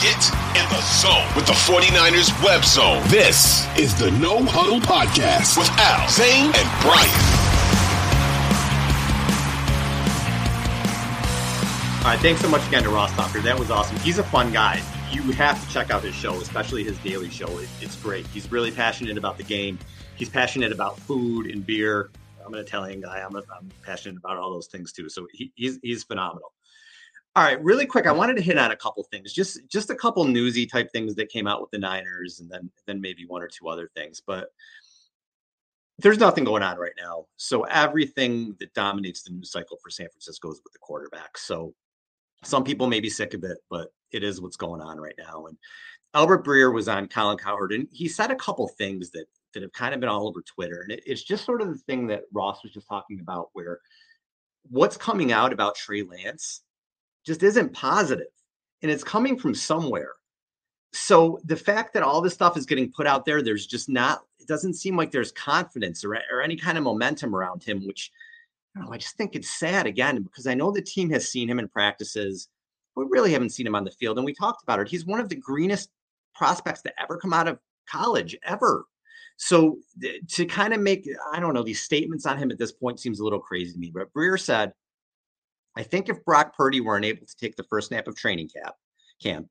Get in the zone with the 49ers web zone. This is the No Huddle Podcast with Al, Zane, and Brian. All right, thanks so much again to Ross Tucker. That was awesome. He's a fun guy. You have to check out his show, especially his daily show. It, it's great. He's really passionate about the game. He's passionate about food and beer. I'm an Italian guy. I'm, a, I'm passionate about all those things too. So he, he's he's phenomenal. All right, really quick, I wanted to hit on a couple things, just just a couple newsy type things that came out with the Niners, and then then maybe one or two other things. But there's nothing going on right now, so everything that dominates the news cycle for San Francisco is with the quarterback. So some people may be sick of it, but it is what's going on right now. And Albert Breer was on Colin Cowherd, and he said a couple things that that have kind of been all over Twitter, and it, it's just sort of the thing that Ross was just talking about, where what's coming out about Trey Lance just isn't positive, and it's coming from somewhere. So the fact that all this stuff is getting put out there, there's just not. It doesn't seem like there's confidence or, or any kind of momentum around him, which I, know, I just think it's sad again because I know the team has seen him in practices. We really haven't seen him on the field, and we talked about it. He's one of the greenest prospects to ever come out of college, ever. So to kind of make, I don't know, these statements on him at this point seems a little crazy to me. But Breer said, I think if Brock Purdy were unable to take the first snap of training camp, camp,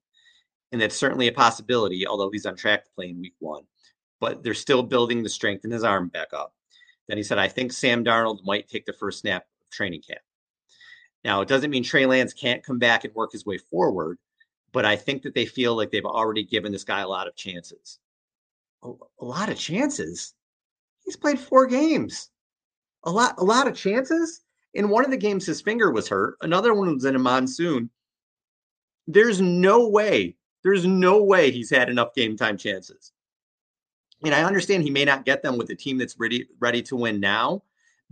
and that's certainly a possibility, although he's on track to play in week one, but they're still building the strength in his arm back up. Then he said, I think Sam Darnold might take the first snap of training camp. Now, it doesn't mean Trey Lance can't come back and work his way forward, but I think that they feel like they've already given this guy a lot of chances. A, a lot of chances? He's played four games. A lot, a lot of chances. In one of the games, his finger was hurt. Another one was in a monsoon. There's no way, there's no way he's had enough game time chances and I understand he may not get them with a team that's ready ready to win now,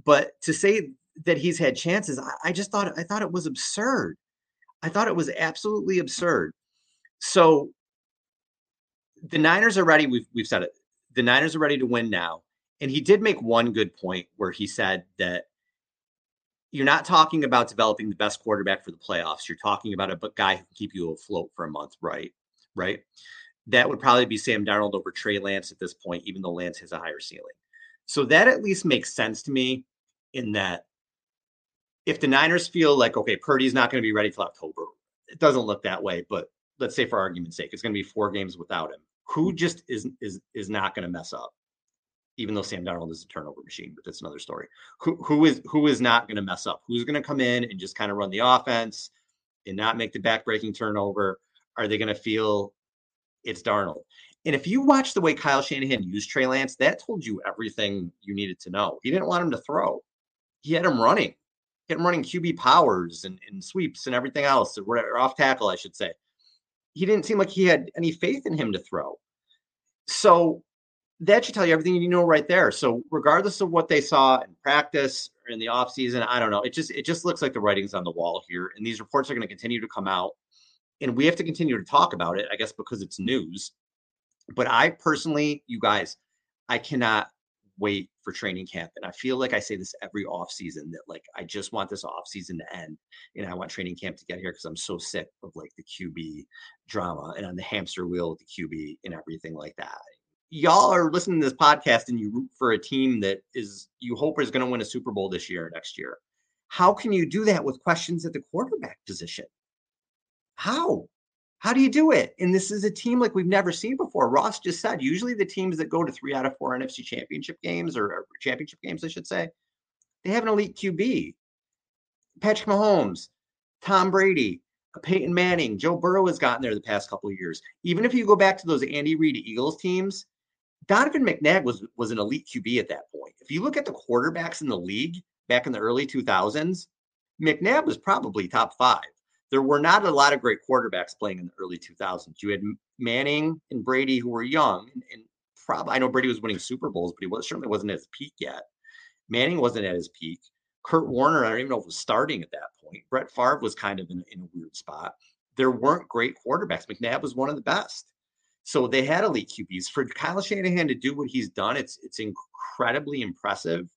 but to say that he's had chances, I, I just thought I thought it was absurd. I thought it was absolutely absurd. So the Niners are ready. We've we've said it. The Niners are ready to win now. And he did make one good point where he said that you're not talking about developing the best quarterback for the playoffs. You're talking about a guy who can keep you afloat for a month, right? Right that would probably be Sam Darnold over Trey Lance at this point, even though Lance has a higher ceiling. So that at least makes sense to me in that if the Niners feel like, okay, Purdy's not going to be ready till October, it doesn't look that way, but let's say for argument's sake, it's going to be four games without him. Who just is is is not going to mess up? Even though Sam Darnold is a turnover machine, but that's another story. Who who is who is not going to mess up? Who's going to come in and just kind of run the offense and not make the backbreaking turnover? Are they going to feel it's Darnold. And if you watch the way Kyle Shanahan used Trey Lance, that told you everything you needed to know. He didn't want him to throw. He had him running. He had him running QB powers and, and sweeps and everything else, or off tackle, I should say. He didn't seem like he had any faith in him to throw. So that should tell you everything you know right there. So regardless of what they saw in practice or in the offseason, I don't know. It just it just looks like the writing's on the wall here. And these reports are going to continue to come out and we have to continue to talk about it, I guess, because it's news. But I personally, you guys, I cannot wait for training camp. And I feel like I say this every off season that like I just want this off season to end and I want training camp to get here because I'm so sick of like the QB drama and on the hamster wheel of the QB and everything like that. Y'all are listening to this podcast and you root for a team that is you hope is going to win a Super Bowl this year or next year. How can you do that with questions at the quarterback position? How? How do you do it? And this is a team like we've never seen before. Ross just said usually the teams that go to three out of four NFC championship games or, or championship games, I should say, they have an elite QB. Patrick Mahomes, Tom Brady, Peyton Manning, Joe Burrow has gotten there the past couple of years. Even if you go back to those Andy Reid Eagles teams, Donovan McNabb was was an elite QB at that point. If you look at the quarterbacks in the league back in the early 2000s, McNabb was probably top five there were not a lot of great quarterbacks playing in the early 2000s. You had Manning and Brady who were young, and, and probably I know Brady was winning Super Bowls, but he was certainly wasn't at his peak yet. Manning wasn't at his peak. Kurt Warner, I don't even know if was starting at that point. Brett Favre was kind of in, in a weird spot. There weren't great quarterbacks. McNabb was one of the best. So they had elite QBs. For Kyle Shanahan to do what he's done, it's it's incredibly impressive,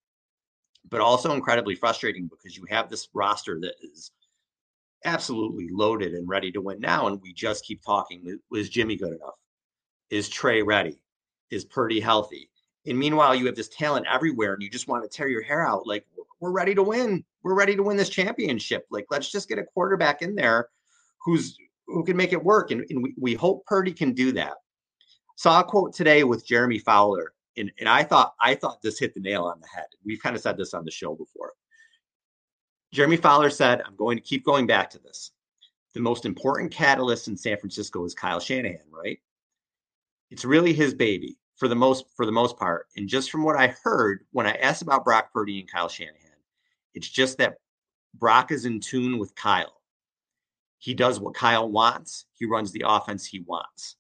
but also incredibly frustrating because you have this roster that is absolutely loaded and ready to win now. And we just keep talking. Was Jimmy good enough? Is Trey ready? Is Purdy healthy? And meanwhile, you have this talent everywhere and you just want to tear your hair out. Like, we're ready to win. We're ready to win this championship. Like, let's just get a quarterback in there who's who can make it work. And, and we, we hope Purdy can do that. Saw a quote today with Jeremy Fowler, and, and I thought I thought this hit the nail on the head. We've kind of said this on the show before. Jeremy Fowler said, I'm going to keep going back to this. The most important catalyst in San Francisco is Kyle Shanahan, right? It's really his baby for the most for the most part. And just from what I heard when I asked about Brock Purdy and Kyle Shanahan, it's just that Brock is in tune with Kyle. He does what Kyle wants. He runs the offense he wants.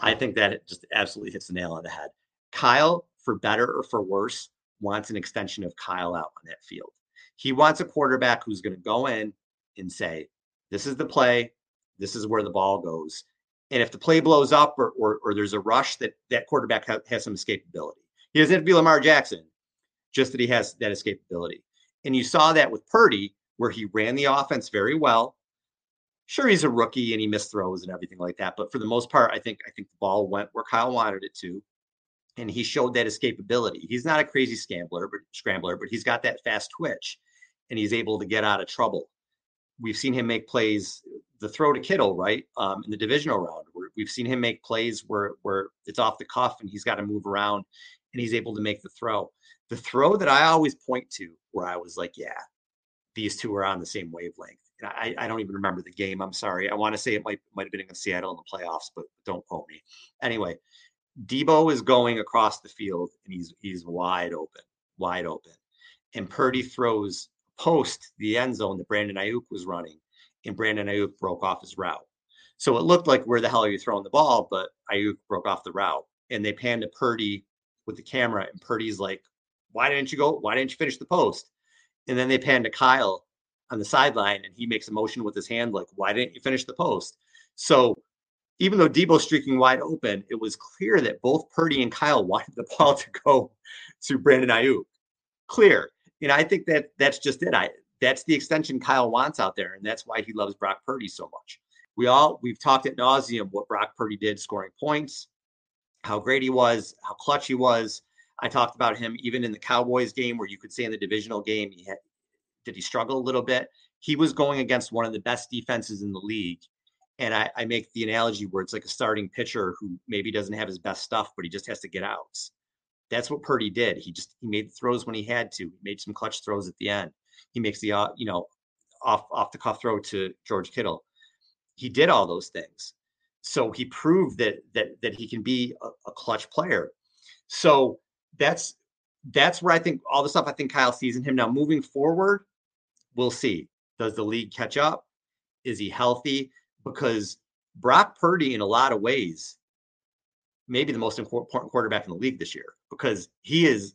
I think that it just absolutely hits the nail on the head. Kyle, for better or for worse, wants an extension of Kyle out on that field. He wants a quarterback who's going to go in and say, This is the play, this is where the ball goes. And if the play blows up or, or, or there's a rush, that that quarterback ha- has some escapability. He doesn't have to be Lamar Jackson, just that he has that escapability. And you saw that with Purdy, where he ran the offense very well. Sure, he's a rookie and he missed throws and everything like that. But for the most part, I think I think the ball went where Kyle wanted it to and he showed that escapability. He's not a crazy scrambler, but scrambler, but he's got that fast twitch, and he's able to get out of trouble. We've seen him make plays. The throw to Kittle, right, um, in the divisional round, we've seen him make plays where where it's off the cuff and he's got to move around, and he's able to make the throw. The throw that I always point to, where I was like, yeah, these two are on the same wavelength. I, I don't even remember the game. I'm sorry. I want to say it might might have been against Seattle in the playoffs, but don't quote me. Anyway, Deebo is going across the field and he's he's wide open, wide open. And Purdy throws post the end zone that Brandon Aiyuk was running, and Brandon Aiyuk broke off his route. So it looked like where the hell are you throwing the ball? But Aiyuk broke off the route, and they panned to Purdy with the camera, and Purdy's like, "Why didn't you go? Why didn't you finish the post?" And then they pan to Kyle on the sideline, and he makes a motion with his hand like, "Why didn't you finish the post?" So even though Deebo streaking wide open, it was clear that both Purdy and Kyle wanted the ball to go to Brandon Aiyuk. Clear. And I think that that's just it. I that's the extension Kyle wants out there, and that's why he loves Brock Purdy so much. We all we've talked at nauseum what Brock Purdy did scoring points, how great he was, how clutch he was. I talked about him even in the Cowboys game where you could say in the divisional game he had did he struggle a little bit. He was going against one of the best defenses in the league and I, I, make the analogy where it's like a starting pitcher who maybe doesn't have his best stuff, but he just has to get outs. That's what Purdy did. He just he made throws when he had to. He made some clutch throws at the end. He makes the uh, you know off off the cuff throw to George Kittle. He did all those things. So he proved that that that he can be a, a clutch player. So that's that's where I think all the stuff I think Kyle sees in him now. Moving forward, we'll see. Does the league catch up? Is he healthy? because Brock Purdy, in a lot of ways, maybe the most important quarterback in the league this year because he is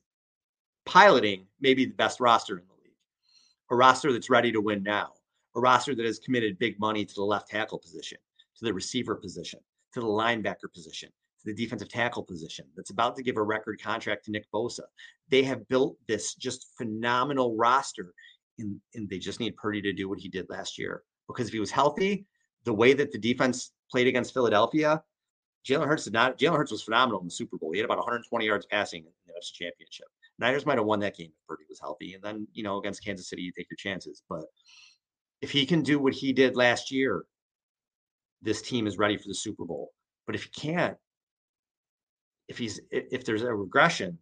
piloting maybe the best roster in the league, a roster that's ready to win now, a roster that has committed big money to the left tackle position, to the receiver position, to the linebacker position, to the defensive tackle position, that's about to give a record contract to Nick Bosa. They have built this just phenomenal roster, and, and they just need Purdy to do what he did last year. Because if he was healthy, the way that the defense played against Philadelphia, Jalen Hurts did not. Jalen Hurts was phenomenal in the Super Bowl. He had about 120 yards passing in the NFC Championship. Niners might have won that game if Purdy was healthy, and then you know against Kansas City, you take your chances. But if he can do what he did last year, this team is ready for the Super Bowl. But if he can't, if he's if there's a regression,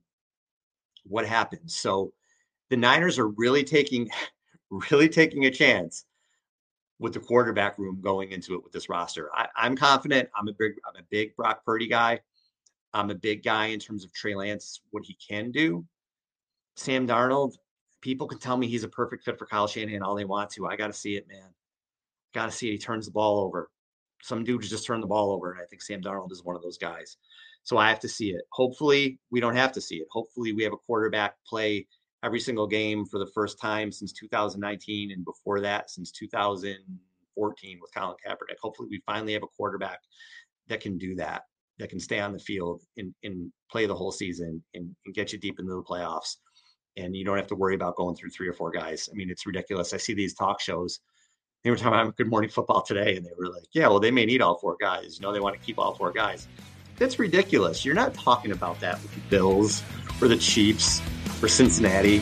what happens? So the Niners are really taking really taking a chance with the quarterback room going into it with this roster. I, am confident. I'm a big I'm a big Brock Purdy guy. I'm a big guy in terms of Trey Lance, what he can do. Sam Darnold, people can tell me he's a perfect fit for Kyle Shanahan all they want to. I got to see it, man. Got to see it. He turns the ball over. Some dudes just turn the ball over, and I think Sam Darnold is one of those guys. So I have to see it. Hopefully, we don't have to see it. Hopefully, we have a quarterback play every single game for the first time since 2019, and before that, since 2014 with Colin Kaepernick. Hopefully, we finally have a quarterback that can do that, that can stay on the field and, and play the whole season and, and get you deep into the playoffs. And you don't have to worry about going through three or four guys. I mean, it's ridiculous. I see these talk shows they were talking about Good Morning Football today, and they were like, "Yeah, well, they may need all four guys. You know, they want to keep all four guys." That's ridiculous. You're not talking about that with the Bills or the Chiefs for Cincinnati